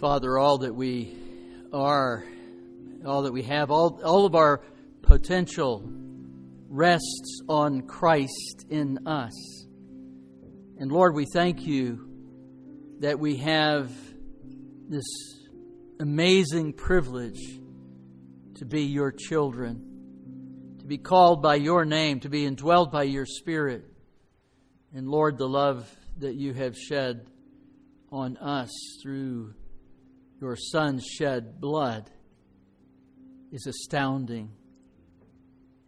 Father, all that we are, all that we have, all, all of our potential rests on Christ in us. And Lord, we thank you that we have this amazing privilege to be your children, to be called by your name, to be indwelled by your Spirit. And Lord, the love that you have shed on us through your son shed blood is astounding.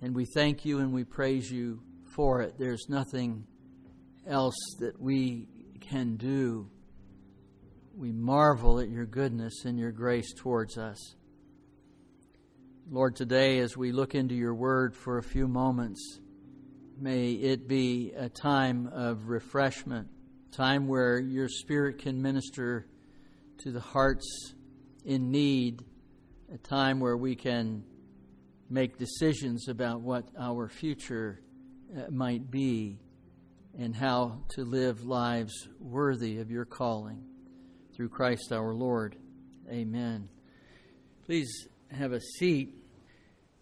And we thank you and we praise you for it. There's nothing else that we can do. We marvel at your goodness and your grace towards us. Lord, today as we look into your word for a few moments, may it be a time of refreshment, time where your spirit can minister to the hearts in need, a time where we can make decisions about what our future uh, might be and how to live lives worthy of your calling. Through Christ our Lord. Amen. Please have a seat.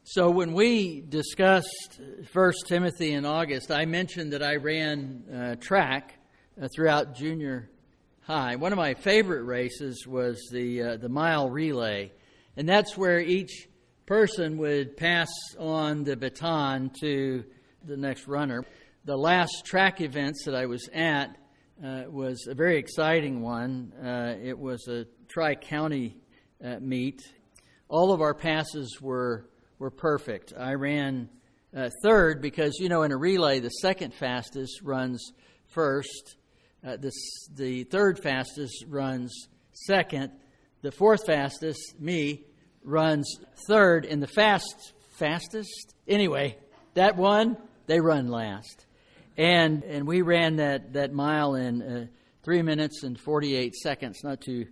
So, when we discussed 1 Timothy in August, I mentioned that I ran uh, track uh, throughout junior high. One of my favorite races was the uh, the mile relay, and that's where each person would pass on the baton to the next runner. The last track events that I was at uh, was a very exciting one. Uh, it was a tri county uh, meet. All of our passes were were perfect. I ran uh, third because you know in a relay the second fastest runs first uh, the, the third fastest runs second. The fourth fastest, me, runs third. And the fast fastest, anyway, that one, they run last. And, and we ran that, that mile in uh, 3 minutes and 48 seconds. Not too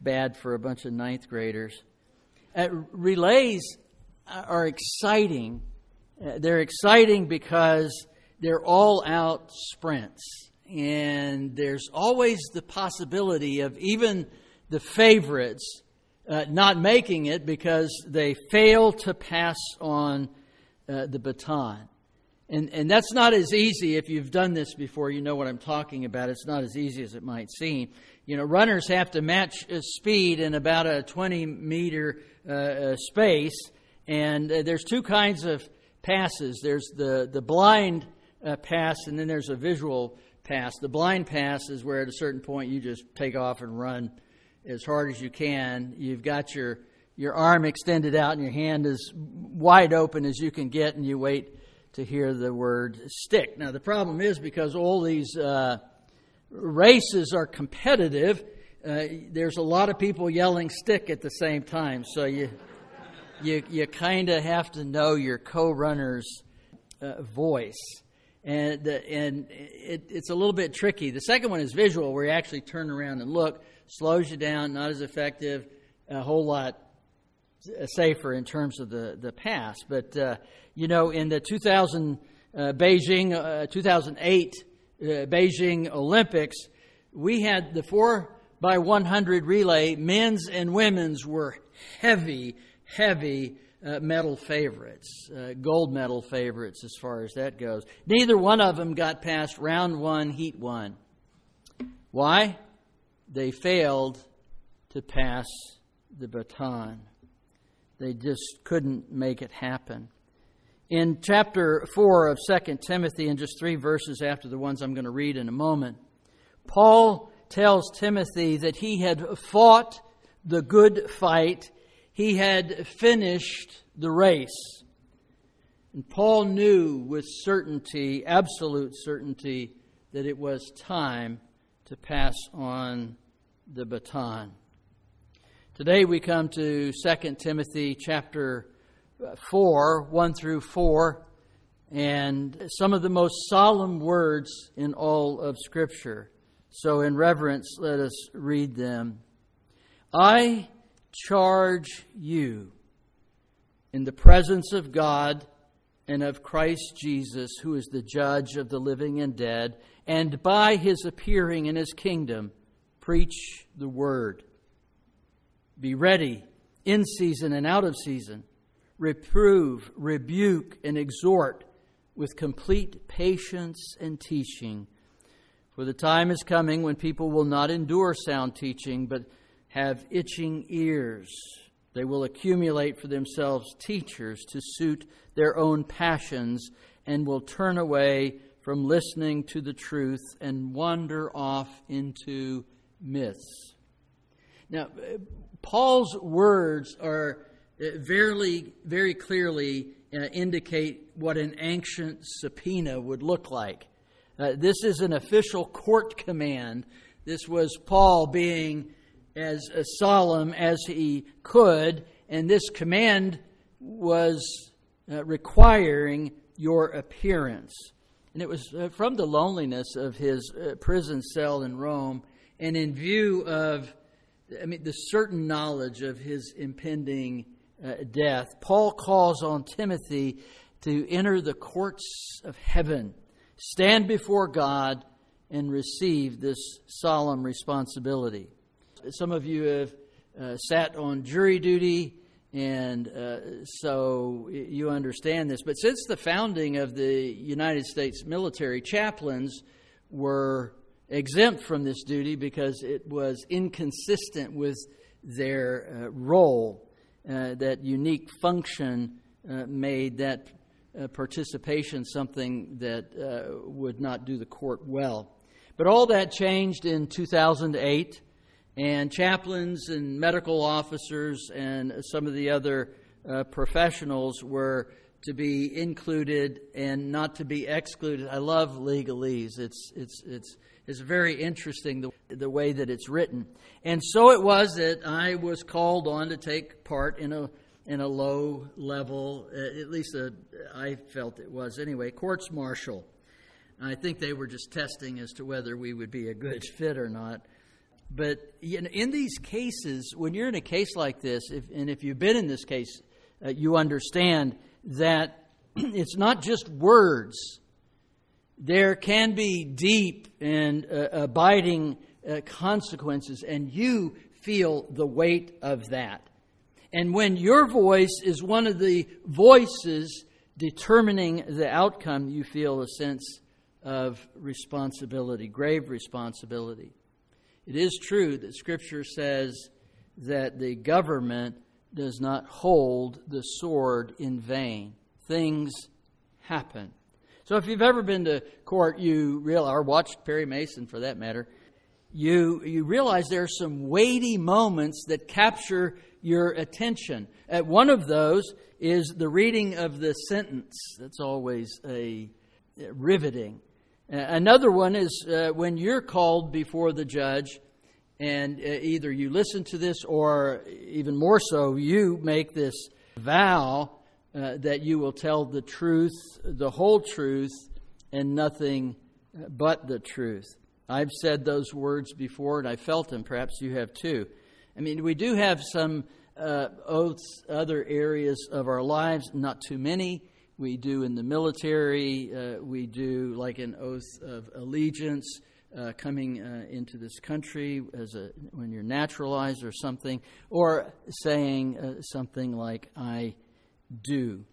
bad for a bunch of ninth graders. Uh, relays are exciting. Uh, they're exciting because they're all out sprints and there's always the possibility of even the favorites uh, not making it because they fail to pass on uh, the baton. And, and that's not as easy. If you've done this before, you know what I'm talking about. It's not as easy as it might seem. You know, runners have to match speed in about a 20 meter uh, uh, space. And uh, there's two kinds of passes there's the, the blind uh, pass, and then there's a visual pass. The blind pass is where at a certain point you just take off and run as hard as you can. You've got your your arm extended out and your hand as wide open as you can get, and you wait to hear the word stick. Now, the problem is because all these uh, races are competitive, uh, there's a lot of people yelling stick at the same time. So you, you, you kind of have to know your co runner's uh, voice and the, and it, it's a little bit tricky. The second one is visual, where you actually turn around and look, slows you down, not as effective, a whole lot safer in terms of the the pass. But uh, you know, in the 2000 uh, Beijing, uh, 2008 uh, Beijing Olympics, we had the four by 100 relay. Men's and women's were heavy, heavy uh, medal favorites, uh, gold medal favorites as far as that goes. Neither one of them got past round one, heat one. Why? They failed to pass the baton. They just couldn't make it happen. In chapter 4 of 2 Timothy, and just three verses after the ones I'm going to read in a moment, Paul tells Timothy that he had fought the good fight he had finished the race. And Paul knew with certainty, absolute certainty, that it was time to pass on the baton. Today we come to 2 Timothy chapter uh, 4, 1 through 4, and some of the most solemn words in all of Scripture. So, in reverence, let us read them. I charge you in the presence of God and of Christ Jesus, who is the judge of the living and dead, and by his appearing in his kingdom, preach the word. Be ready in season and out of season. Reprove, rebuke, and exhort with complete patience and teaching. For the time is coming when people will not endure sound teaching, but have itching ears. They will accumulate for themselves teachers to suit their own passions and will turn away from listening to the truth and wander off into myths. Now, Paul's words are uh, very, very clearly uh, indicate what an ancient subpoena would look like. Uh, this is an official court command. This was Paul being as uh, solemn as he could, and this command was uh, requiring your appearance. And it was uh, from the loneliness of his prison cell in Rome, and in view of I mean, the certain knowledge of his impending uh, death, Paul calls on Timothy to enter the courts of heaven, stand before God, and receive this solemn responsibility. Some of you have uh, sat on jury duty, and uh, so you understand this. But since the founding of the United States military, chaplains were exempt from this duty because it was inconsistent with their uh, role. Uh, that unique function uh, made that uh, participation something that would not do the court well. But all that changed in 2008, and chaplains and medical officers and some of the other uh, professionals were to be included and not to be excluded. I love legalese. It's it's it's is very interesting the, the way that it's written. And so it was that I was called on to take part in a in a low level, uh, at least a, I felt it was anyway, courts martial. I think they were just testing as to whether we would be a good fit or not. But in these cases, when you're in a case like this, if, and if you've been in this case, uh, you understand that it's not just words there can be deep and uh, abiding uh, consequences, and you feel the weight of that. And when your voice is one of the voices determining the outcome, you feel a sense of responsibility, grave responsibility. It is true that Scripture says that the government does not hold the sword in vain. Things happen. So if you've ever been to court, you realize, or watched Perry Mason for that matter, you, you realize there are some weighty moments that capture your attention. At one of those is the reading of the sentence. That's always a, a riveting. Another one is uh, when you're called before the judge, and uh, either you listen to this or even more so, you make this vow uh, that you will tell the truth, the whole truth, and nothing but the truth. I've said those words before, and I felt them. Perhaps you have too. I mean, we do have some uh, oaths, other areas of our lives, not too many. We do in the military, uh, we do like an oath of allegiance. Uh, coming uh, into this country as a when you're naturalized or something, or saying uh, something like "I do.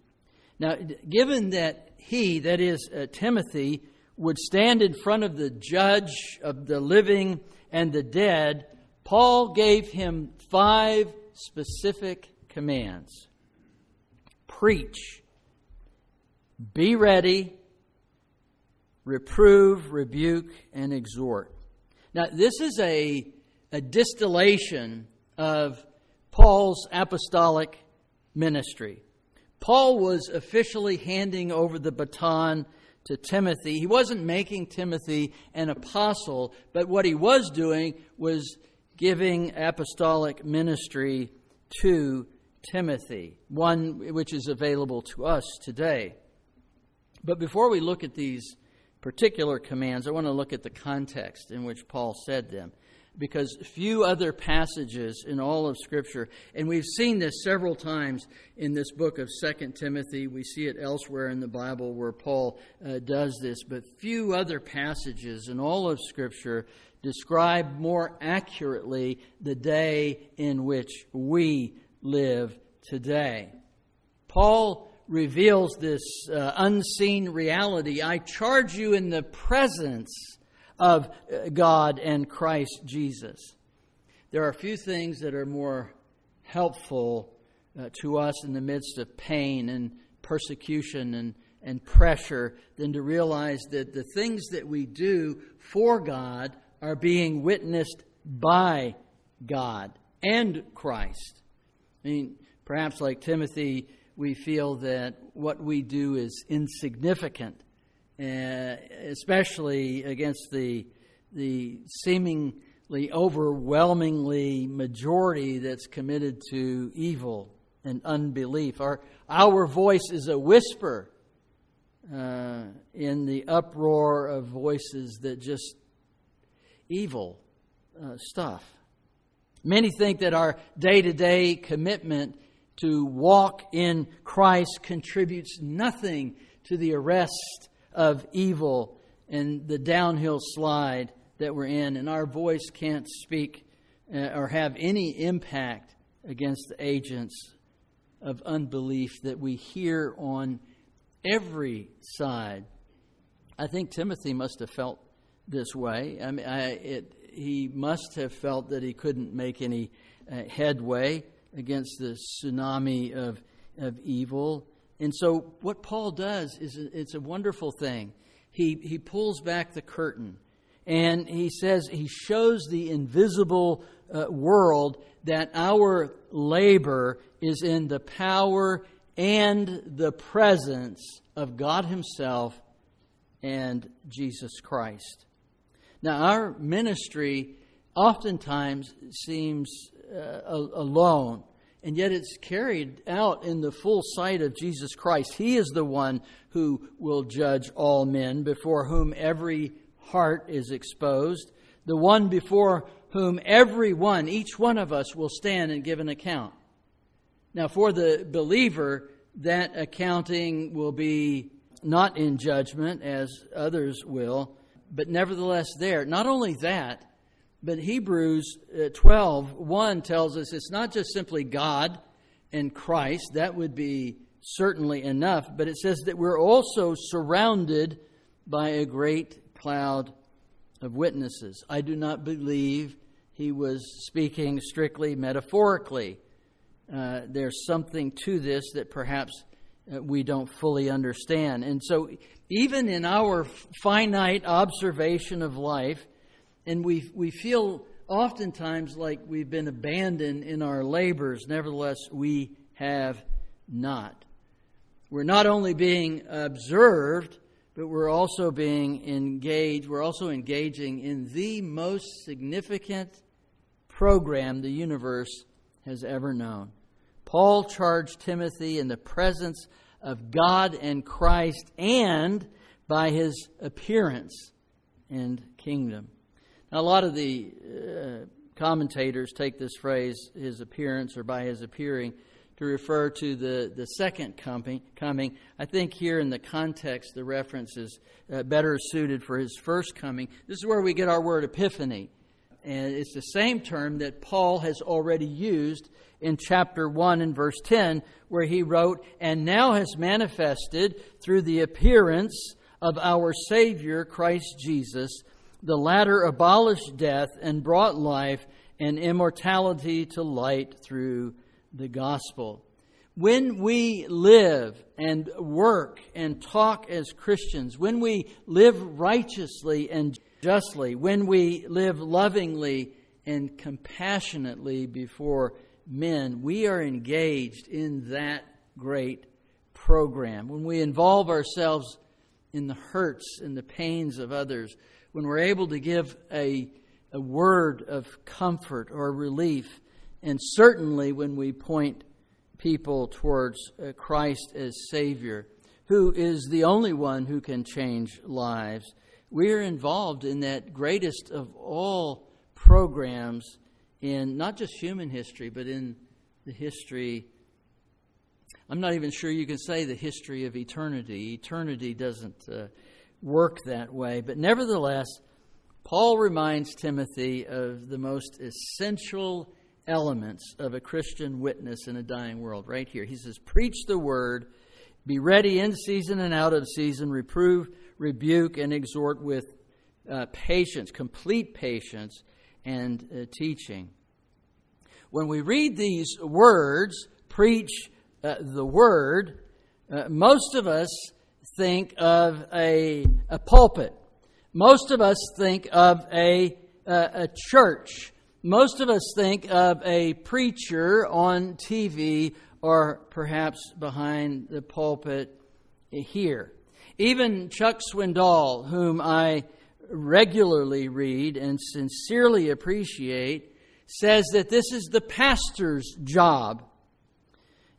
Now, given that he, that is uh, Timothy, would stand in front of the judge of the living and the dead, Paul gave him five specific commands preach, be ready, reprove, rebuke, and exhort. Now, this is a, a distillation of Paul's apostolic ministry. Paul was officially handing over the baton to Timothy. He wasn't making Timothy an apostle, but what he was doing was giving apostolic ministry to Timothy, one which is available to us today. But before we look at these particular commands, I want to look at the context in which Paul said them because few other passages in all of Scripture, and we've seen this several times in this book of Second Timothy. We see it elsewhere in the Bible where Paul uh, does this, but few other passages in all of Scripture describe more accurately the day in which we live today. Paul reveals this uh, unseen reality. I charge you in the presence of uh, God and Christ Jesus. There are few things that are more helpful uh, to us in the midst of pain and persecution and, and pressure than to realize that the things that we do for God are being witnessed by God and Christ. I mean, perhaps like Timothy, we feel that what we do is insignificant, uh, especially against the, the seemingly overwhelmingly majority that's committed to evil and unbelief. Our, our voice is a whisper uh, in the uproar of voices that just evil uh, stuff. Many think that our day to day commitment to walk in Christ contributes nothing to the arrest of evil and the downhill slide that we're in, and our voice can't speak uh, or have any impact against the agents of unbelief that we hear on every side. I think Timothy must have felt this way. I mean, I, it, he must have felt that he couldn't make any uh, headway against the tsunami of, of evil. And so, what Paul does is it's a wonderful thing. He, he pulls back the curtain and he says, he shows the invisible uh, world that our labor is in the power and the presence of God Himself and Jesus Christ. Now, our ministry oftentimes seems uh, alone, and yet it's carried out in the full sight of Jesus Christ. He is the one who will judge all men, before whom every heart is exposed, the one before whom every one, each one of us, will stand and give an account. Now, for the believer, that accounting will be not in judgment as others will, but nevertheless there. Not only that, but Hebrews uh, 12 1 tells us it's not just simply God and Christ, that would be certainly enough, but it says that we're also surrounded by a great cloud of witnesses. I do not believe he was speaking strictly metaphorically. Uh, there's something to this that perhaps uh, we don't fully understand. And so, even in our finite observation of life, and we, we feel oftentimes like we've been abandoned in our labors, nevertheless, we have not. We're not only being observed, but we're also being engaged, we're also engaging in the most significant program the universe has ever known. Paul charged Timothy in the presence of God and Christ and by his appearance and kingdom. Now, a lot of the uh, commentators take this phrase, his appearance or by his appearing, to refer to the, the second coming, coming. I think here in the context, the reference is uh, better suited for his first coming. This is where we get our word epiphany. And it's the same term that Paul has already used in chapter 1 and verse 10, where he wrote, And now has manifested through the appearance of our Savior, Christ Jesus the latter abolished death and brought life and immortality to light through the gospel. When we live and work and talk as Christians, when we live righteously and justly, when we live lovingly and compassionately before men, we are engaged in that great program. When we involve ourselves in the hurts and the pains of others, when we're able to give a, a word of comfort or relief, and certainly when we point people towards uh, Christ as Savior, who is the only one who can change lives, we are involved in that greatest of all programs in not just human history, but in the history. I'm not even sure you can say the history of eternity. Eternity doesn't. Uh, work that way. But nevertheless, Paul reminds Timothy of the most essential elements of a Christian witness in a dying world right here. He says, Preach the word, be ready in season and out of season, reprove, rebuke, and exhort with uh, patience, complete patience, and uh, teaching. When we read these words, preach uh, the word, uh, most of us think of a, a pulpit. Most of us think of a, a church. Most of us think of a preacher on TV or perhaps behind the pulpit here. Even Chuck Swindoll, whom I regularly read and sincerely appreciate, says that this is the pastor's job.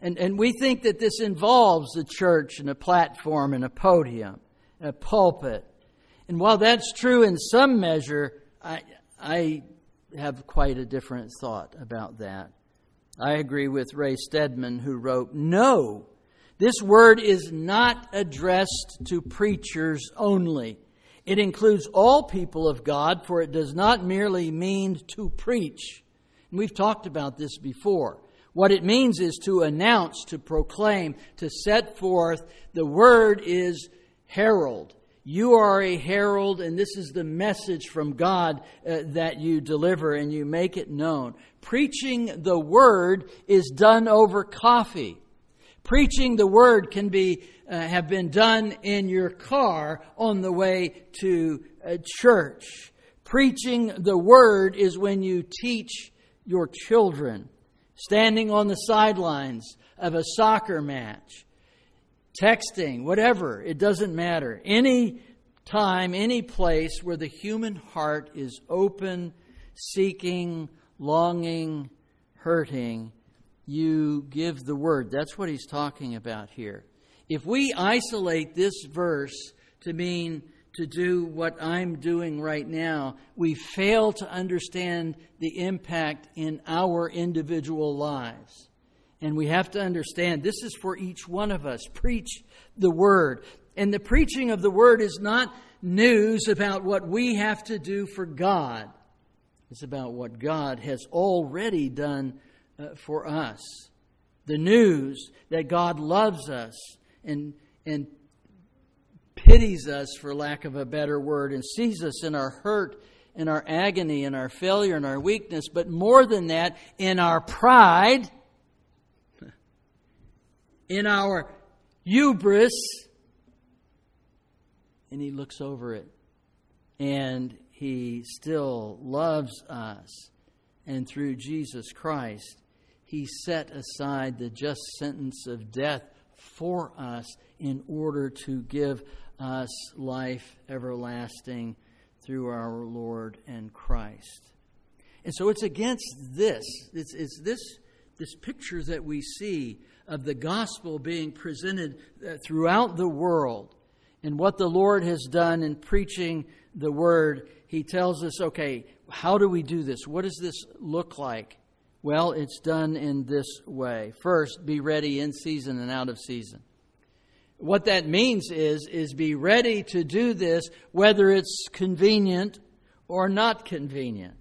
And, and we think that this involves a church and a platform and a podium, and a pulpit. And while that's true in some measure, I, I have quite a different thought about that. I agree with Ray Stedman, who wrote, No, this word is not addressed to preachers only. It includes all people of God, for it does not merely mean to preach. And we've talked about this before. What it means is to announce, to proclaim, to set forth. The word is herald. You are a herald, and this is the message from God uh, that you deliver and you make it known. Preaching the word is done over coffee. Preaching the word can be uh, have been done in your car on the way to church. Preaching the word is when you teach your children, standing on the sidelines of a soccer match, texting, whatever, it doesn't matter. Any time, any place where the human heart is open, seeking, longing, hurting, you give the word. That's what he's talking about here. If we isolate this verse to mean to do what I'm doing right now, we fail to understand the impact in our individual lives. And we have to understand this is for each one of us. Preach the word. And the preaching of the word is not news about what we have to do for God, it's about what God has already done uh, for us. The news that God loves us and, and pities us, for lack of a better word, and sees us in our hurt, in our agony, in our failure, in our weakness, but more than that, in our pride in our hubris, and he looks over it. And he still loves us. And through Jesus Christ, he set aside the just sentence of death for us in order to give us life everlasting through our Lord and Christ. And so it's against this, it's, it's this, this picture that we see of the gospel being presented uh, throughout the world and what the Lord has done in preaching the word, he tells us, okay, how do we do this? What does this look like? Well, it's done in this way. First, be ready in season and out of season. What that means is is be ready to do this whether it's convenient or not convenient.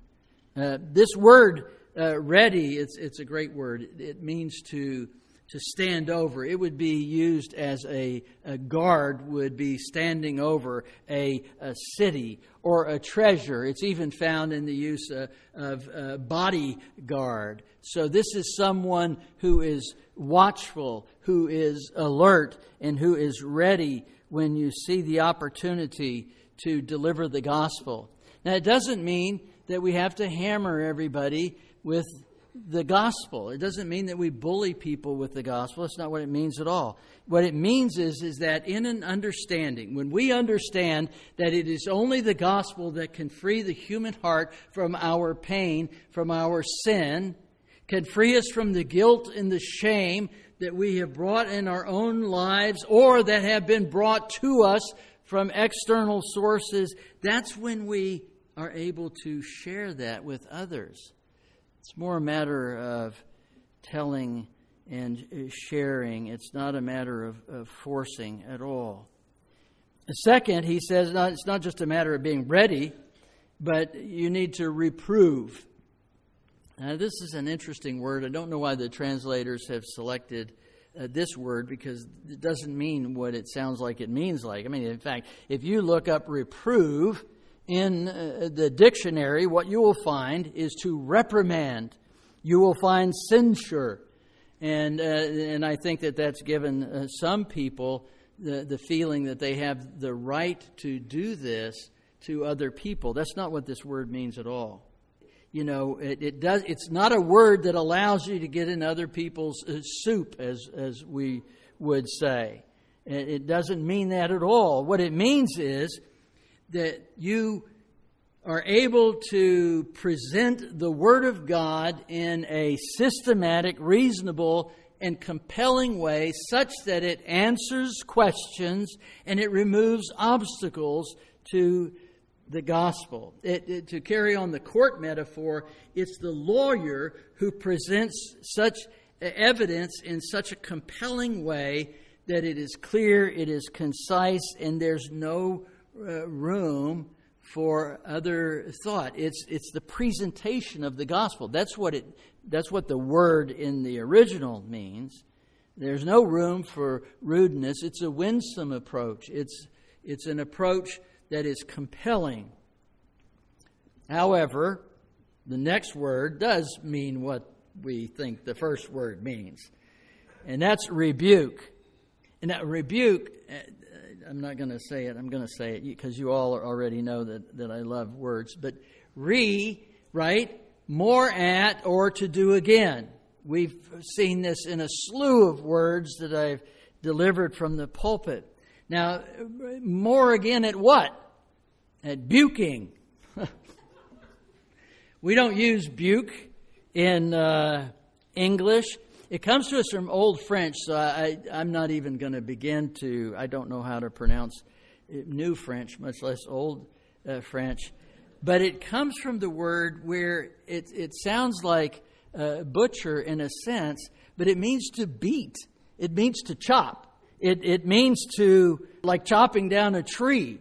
Uh, this word uh, ready it's it's a great word. It means to to stand over. It would be used as a, a guard would be standing over a, a, city or a treasure. It's even found in the use of, of uh, bodyguard. So this is someone who is watchful, who is alert, and who is ready when you see the opportunity to deliver the gospel. Now, it doesn't mean that we have to hammer everybody with the gospel. It doesn't mean that we bully people with the gospel. That's not what it means at all. What it means is, is that in an understanding, when we understand that it is only the gospel that can free the human heart from our pain, from our sin, can free us from the guilt and the shame that we have brought in our own lives or that have been brought to us from external sources, that's when we are able to share that with others. It's more a matter of telling and sharing. It's not a matter of, of forcing at all. Second, he says not, it's not just a matter of being ready, but you need to reprove. Now, this is an interesting word. I don't know why the translators have selected uh, this word because it doesn't mean what it sounds like it means like. I mean, in fact, if you look up reprove in uh, the dictionary, what you will find is to reprimand. You will find censure. And, uh, and I think that that's given uh, some people the, the feeling that they have the right to do this to other people. That's not what this word means at all. You know, it, it does. It's not a word that allows you to get in other people's uh, soup, as as we would say. It, it doesn't mean that at all. What it means is that you are able to present the Word of God in a systematic, reasonable, and compelling way such that it answers questions and it removes obstacles to the gospel. It, it, to carry on the court metaphor, it's the lawyer who presents such evidence in such a compelling way that it is clear, it is concise, and there's no uh, room for other thought. It's, it's the presentation of the gospel. That's what, it, that's what the word in the original means. There's no room for rudeness. It's a winsome approach. It's, it's an approach that is compelling. However, the next word does mean what we think the first word means, and that's rebuke. And that rebuke, uh, I'm not going to say it, I'm going to say it because you all already know that, that I love words, but re, right? More at or to do again. We've seen this in a slew of words that I've delivered from the pulpit. Now, more again at what? At buking. we don't use buke in uh, English. It comes to us from Old French, so I, am not even going to begin to, I don't know how to pronounce New French, much less Old uh, French. But it comes from the word where it, it sounds like uh, butcher in a sense, but it means to beat, it means to chop. It, it means to, like chopping down a tree.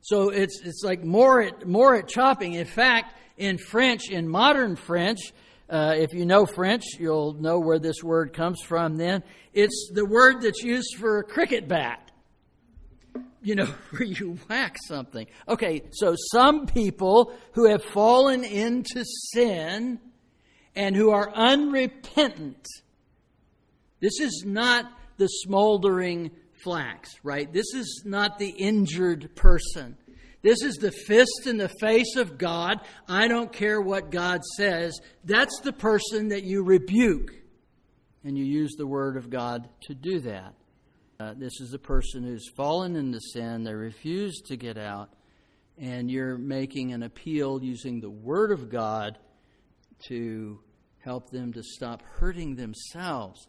So it's, it's like more at, more at chopping. In fact, in French, in modern French, uh, if you know French, you'll know where this word comes from then. It's the word that's used for a cricket bat. You know, where you whack something. Okay, so some people who have fallen into sin and who are unrepentant, this is not the smoldering flax, right? This is not the injured person. This is the fist in the face of God. I don't care what God says. That's the person that you rebuke. And you use the word of God to do that. Uh, this is the person who's fallen into sin. They refuse to get out. And you're making an appeal using the word of God to help them to stop hurting themselves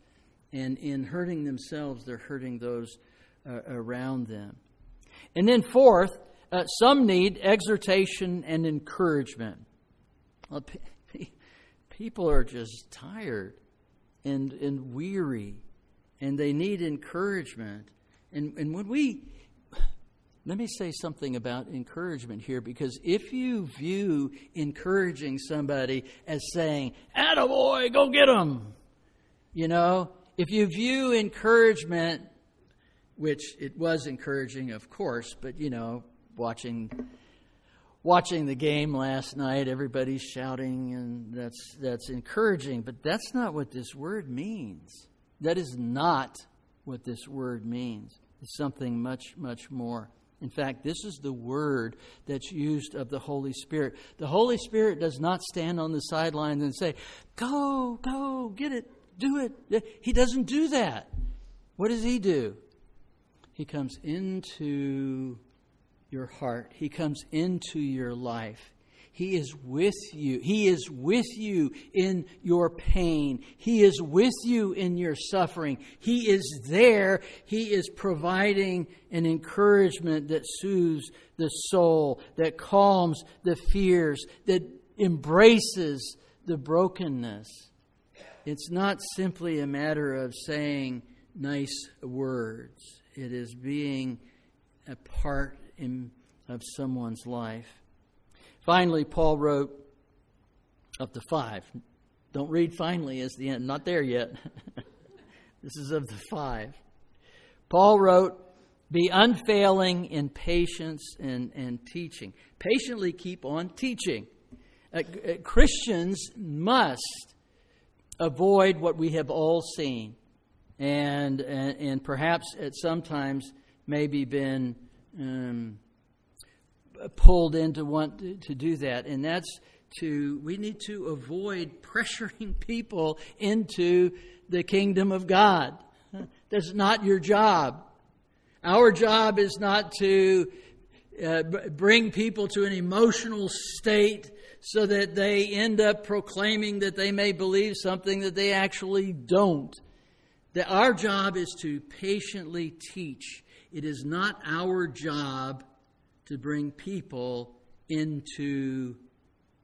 and in hurting themselves, they're hurting those uh, around them. And then, fourth, uh, some need exhortation and encouragement. Well, p- people are just tired and, and weary, and they need encouragement. And, and when we, let me say something about encouragement here, because if you view encouraging somebody as saying, Attaboy, go get them, you know, if you view encouragement, which it was encouraging, of course, but you know, watching watching the game last night, everybody's shouting, and that's that's encouraging. But that's not what this word means. That is not what this word means. It's something much much more. In fact, this is the word that's used of the Holy Spirit. The Holy Spirit does not stand on the sidelines and say, Go, go, get it, do it. He doesn't do that. What does he do? He comes into your heart, he comes into your life. He is with you. He is with you in your pain. He is with you in your suffering. He is there. He is providing an encouragement that soothes the soul, that calms the fears, that embraces the brokenness. It's not simply a matter of saying nice words, it is being a part in, of someone's life. Finally, Paul wrote of the five. Don't read finally as the end, not there yet. this is of the five. Paul wrote, Be unfailing in patience and, and teaching. Patiently keep on teaching. Uh, uh, Christians must avoid what we have all seen and, and, and perhaps at sometimes maybe been um, pulled into want to, to do that. And that's to, we need to avoid pressuring people into the kingdom of God. That's not your job. Our job is not to uh, bring people to an emotional state so that they end up proclaiming that they may believe something that they actually don't. That our job is to patiently teach. It is not our job to bring people into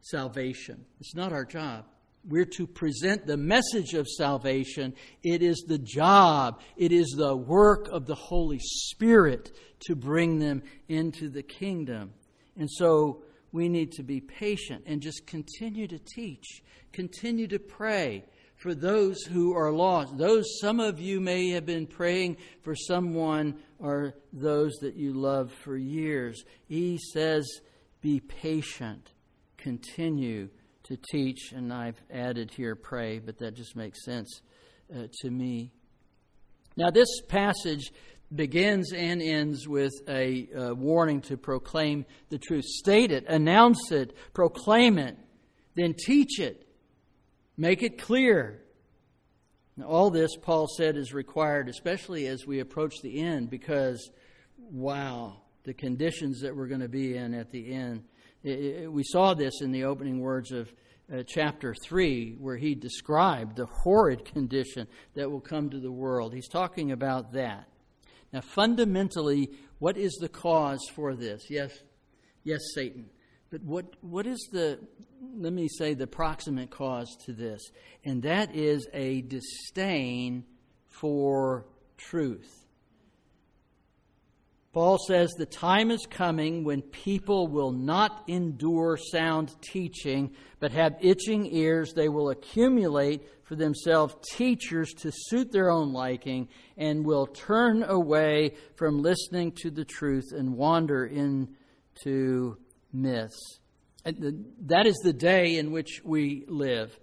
salvation. It's not our job. We're to present the message of salvation. It is the job, it is the work of the Holy Spirit to bring them into the kingdom. And so we need to be patient and just continue to teach, continue to pray for those who are lost. Those some of you may have been praying for someone or those that you love for years. He says, be patient, continue to teach, and I've added here pray, but that just makes sense uh, to me. Now, this passage begins and ends with a uh, warning to proclaim the truth. State it, announce it, proclaim it, then teach it, make it clear. Now, all this, Paul said, is required, especially as we approach the end, because, wow, the conditions that we're going to be in at the end we saw this in the opening words of uh, chapter 3, where he described the horrid condition that will come to the world. He's talking about that. Now, fundamentally, what is the cause for this? Yes, yes, Satan. But what, what is the, let me say, the proximate cause to this? And that is a disdain for truth. Paul says the time is coming when people will not endure sound teaching, but have itching ears. They will accumulate for themselves teachers to suit their own liking and will turn away from listening to the truth and wander into myths. And that is the day in which we live,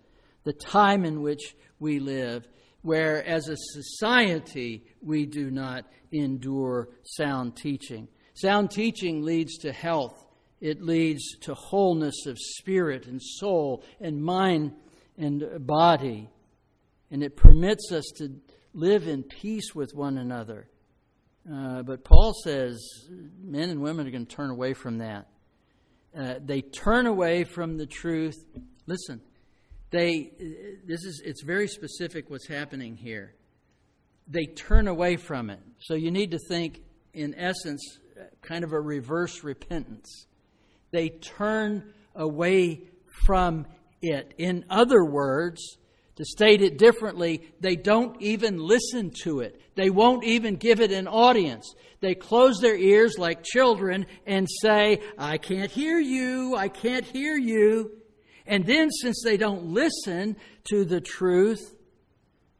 the time in which we live where as a society we do not endure sound teaching. Sound teaching leads to health, it leads to wholeness of spirit and soul and mind and body, and it permits us to live in peace with one another. Uh, but Paul says men and women are going to turn away from that. Uh, they turn away from the truth. Listen, they this is it's very specific what's happening here. They turn away from it. So you need to think in essence kind of a reverse repentance. They turn away from it. In other words to state it differently they don't even listen to it they won't even give it an audience they close their ears like children and say i can't hear you i can't hear you and then, since they don't listen to the truth,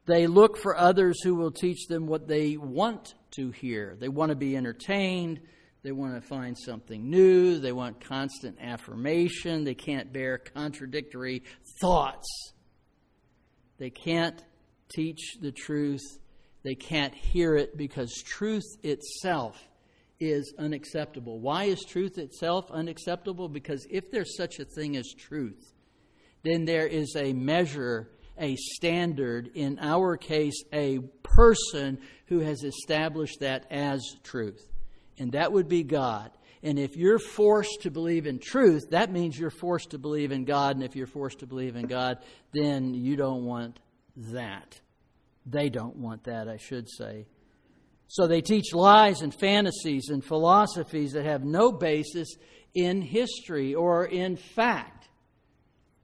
they look for others who will teach them what they want to hear. They want to be entertained. They want to find something new. They want constant affirmation. They can't bear contradictory thoughts. They can't teach the truth. They can't hear it because truth itself is unacceptable. Why is truth itself unacceptable? Because if there's such a thing as truth, then there is a measure, a standard, in our case, a person who has established that as truth. And that would be God. And if you're forced to believe in truth, that means you're forced to believe in God. And if you're forced to believe in God, then you don't want that. They don't want that, I should say. So they teach lies and fantasies and philosophies that have no basis in history or in fact.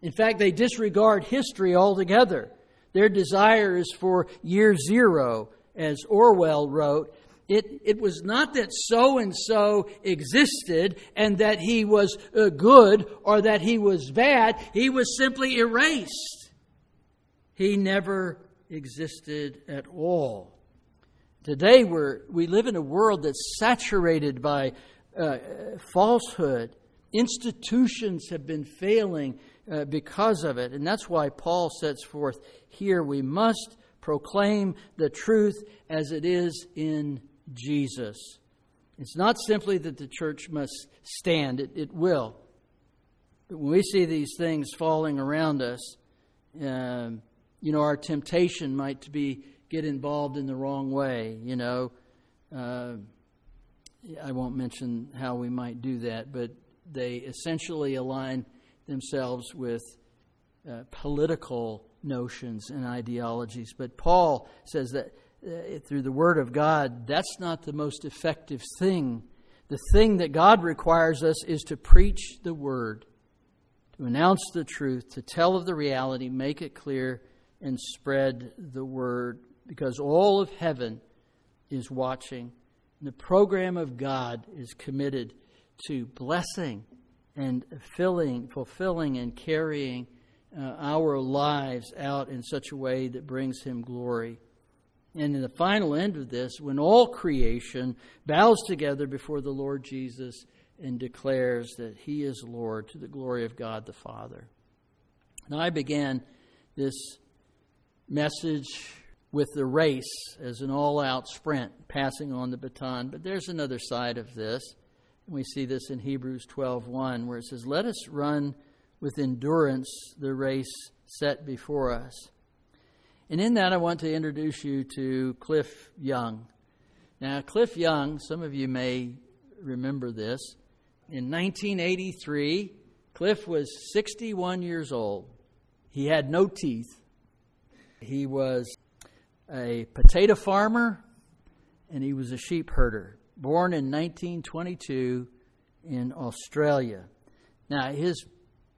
In fact, they disregard history altogether. Their desire is for year zero, as Orwell wrote, It, it was not that so and so existed and that he was uh, good or that he was bad. He was simply erased. He never existed at all. Today, we're, we live in a world that's saturated by uh, falsehood. Institutions have been failing uh, because of it. And that's why Paul sets forth here we must proclaim the truth as it is in Jesus. It's not simply that the church must stand, it, it will. But when we see these things falling around us, uh, you know, our temptation might be get involved in the wrong way, you know. Uh, I won't mention how we might do that, but they essentially align themselves with uh, political notions and ideologies. But Paul says that through the Word of God, that's not the most effective thing. The thing that God requires us is to preach the Word, to announce the truth, to tell of the reality, make it clear, and spread the Word, because all of heaven is watching. The program of God is committed to blessing and filling, fulfilling and carrying uh, our lives out in such a way that brings Him glory. And in the final end of this, when all creation bows together before the Lord Jesus and declares that He is Lord to the glory of God the Father. Now, I began this message with the race as an all out sprint, passing on the baton, but there's another side of this. And We see this in Hebrews 12:1 where it says, "Let us run with endurance the race set before us." And in that I want to introduce you to Cliff Young. Now, Cliff Young, some of you may remember this. In 1983, Cliff was 61 years old. He had no teeth. He was a potato farmer and he was a sheep herder born in 1922 in Australia. Now, his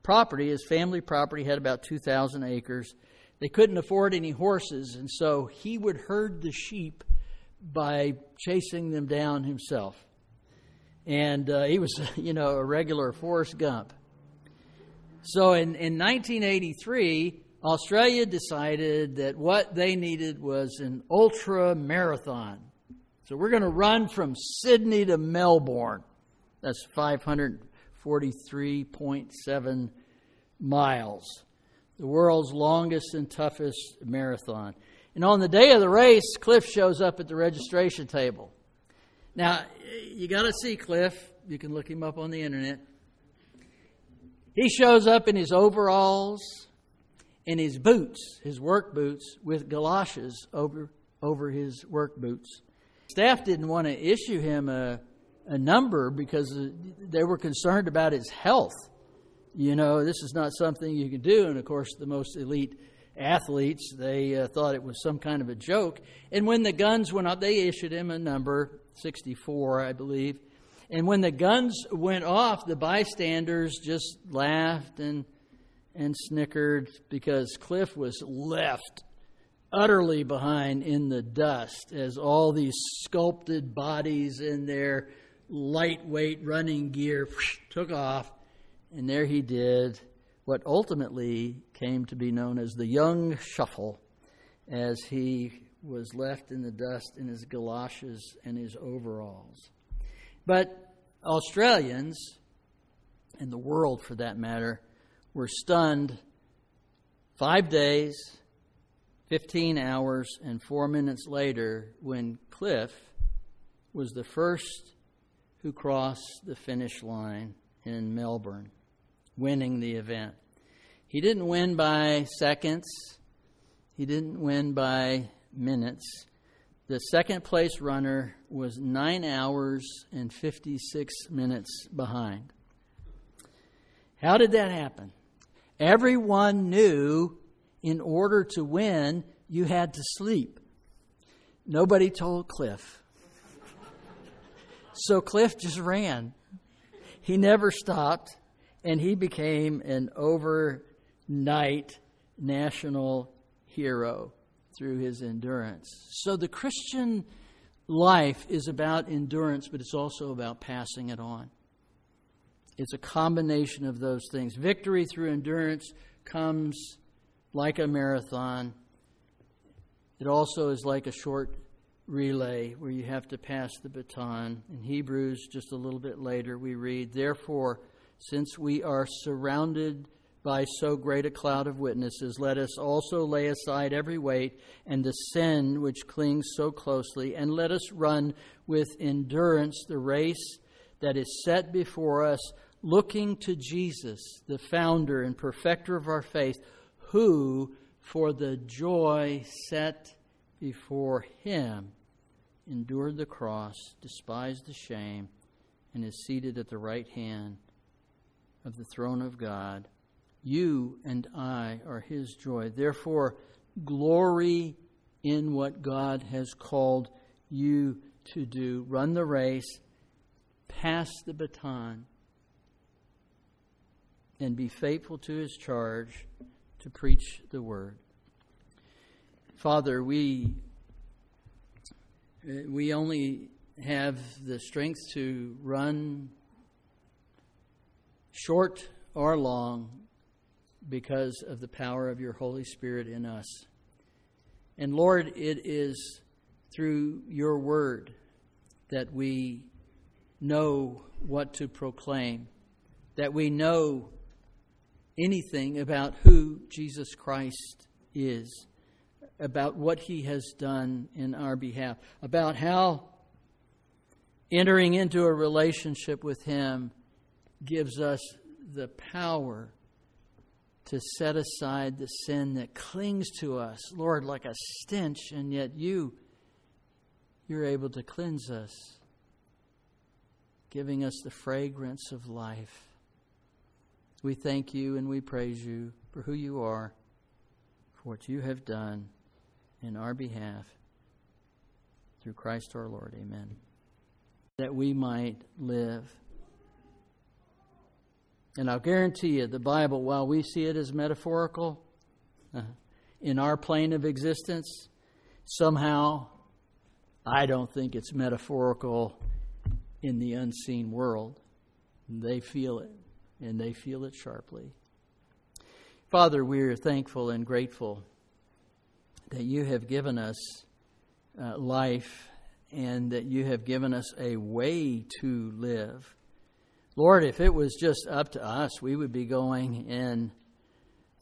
property, his family property, had about 2,000 acres. They couldn't afford any horses, and so he would herd the sheep by chasing them down himself. And uh, he was, you know, a regular Forrest Gump. So in, in 1983, Australia decided that what they needed was an ultra marathon. So we're going to run from Sydney to Melbourne. That's 543.7 miles. The world's longest and toughest marathon. And on the day of the race, Cliff shows up at the registration table. Now, you got to see Cliff. You can look him up on the internet. He shows up in his overalls and his boots, his work boots, with galoshes over, over his work boots staff didn't want to issue him a, a number because uh, they were concerned about his health. You know, this is not something you can do. And of course, the most elite athletes, they uh, thought it was some kind of a joke. And when the guns went up, they issued him a number, 64, I believe. And when the guns went off, the bystanders just laughed and and snickered because Cliff was left utterly behind in the dust as all these sculpted bodies in their lightweight running gear took off. And there he did what ultimately came to be known as the Young Shuffle as he was left in the dust in his galoshes and his overalls. But Australians, and the world for that matter, were stunned five days 15 hours and four minutes later when Cliff was the first who crossed the finish line in Melbourne, winning the event. He didn't win by seconds, he didn't win by minutes. The second place runner was 9 hours and 56 minutes behind. How did that happen? Everyone knew in order to win, you had to sleep. Nobody told Cliff. So Cliff just ran. He never stopped, and he became an overnight national hero through his endurance. So the Christian life is about endurance, but it's also about passing it on. It's a combination of those things. Victory through endurance comes like a marathon. It also is like a short relay where you have to pass the baton. In Hebrews, just a little bit later, we read, Therefore, since we are surrounded by so great a cloud of witnesses, let us also lay aside every weight and the sin which clings so closely, and let us run with endurance the race that is set before us, looking to Jesus, the founder and perfecter of our faith, who, for the joy set before him, endured the cross, despised the shame, and is seated at the right hand of the throne of God. You and I are his joy. Therefore, glory in what God has called you to do. Run the race, pass the baton, and be faithful to his charge to preach the word. Father, we uh, we only have the strength to run short or long because of the power of your Holy Spirit in us. And Lord, it is through your word that we know what to proclaim, that we know anything about who Jesus Christ is, about what he has done in our behalf, about how entering into a relationship with him gives us the power to set aside the sin that clings to us, Lord, like a stench, and yet you, you're able to cleanse us, giving us the fragrance of life. We thank you and we praise you for who you are, for what you have done in our behalf through Christ our Lord. Amen. That we might live. And I'll guarantee you, the Bible, while we see it as metaphorical uh, in our plane of existence, somehow I don't think it's metaphorical in the unseen world. They feel it and they feel it sharply. Father, we are thankful and grateful that you have given us uh, life and that you have given us a way to live. Lord, if it was just up to us, we would be going in,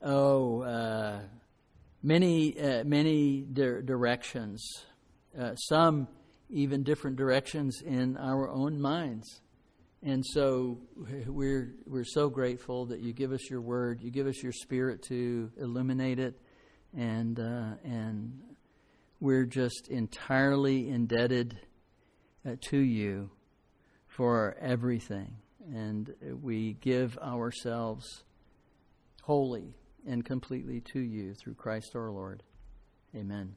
oh, uh, many, uh, many di- directions, uh, some even different directions in our own minds. And so we're, we're so grateful that you give us your word, you give us your spirit to illuminate it, and, uh, and we're just entirely indebted uh, to you for everything. And we give ourselves wholly and completely to you through Christ our Lord. Amen.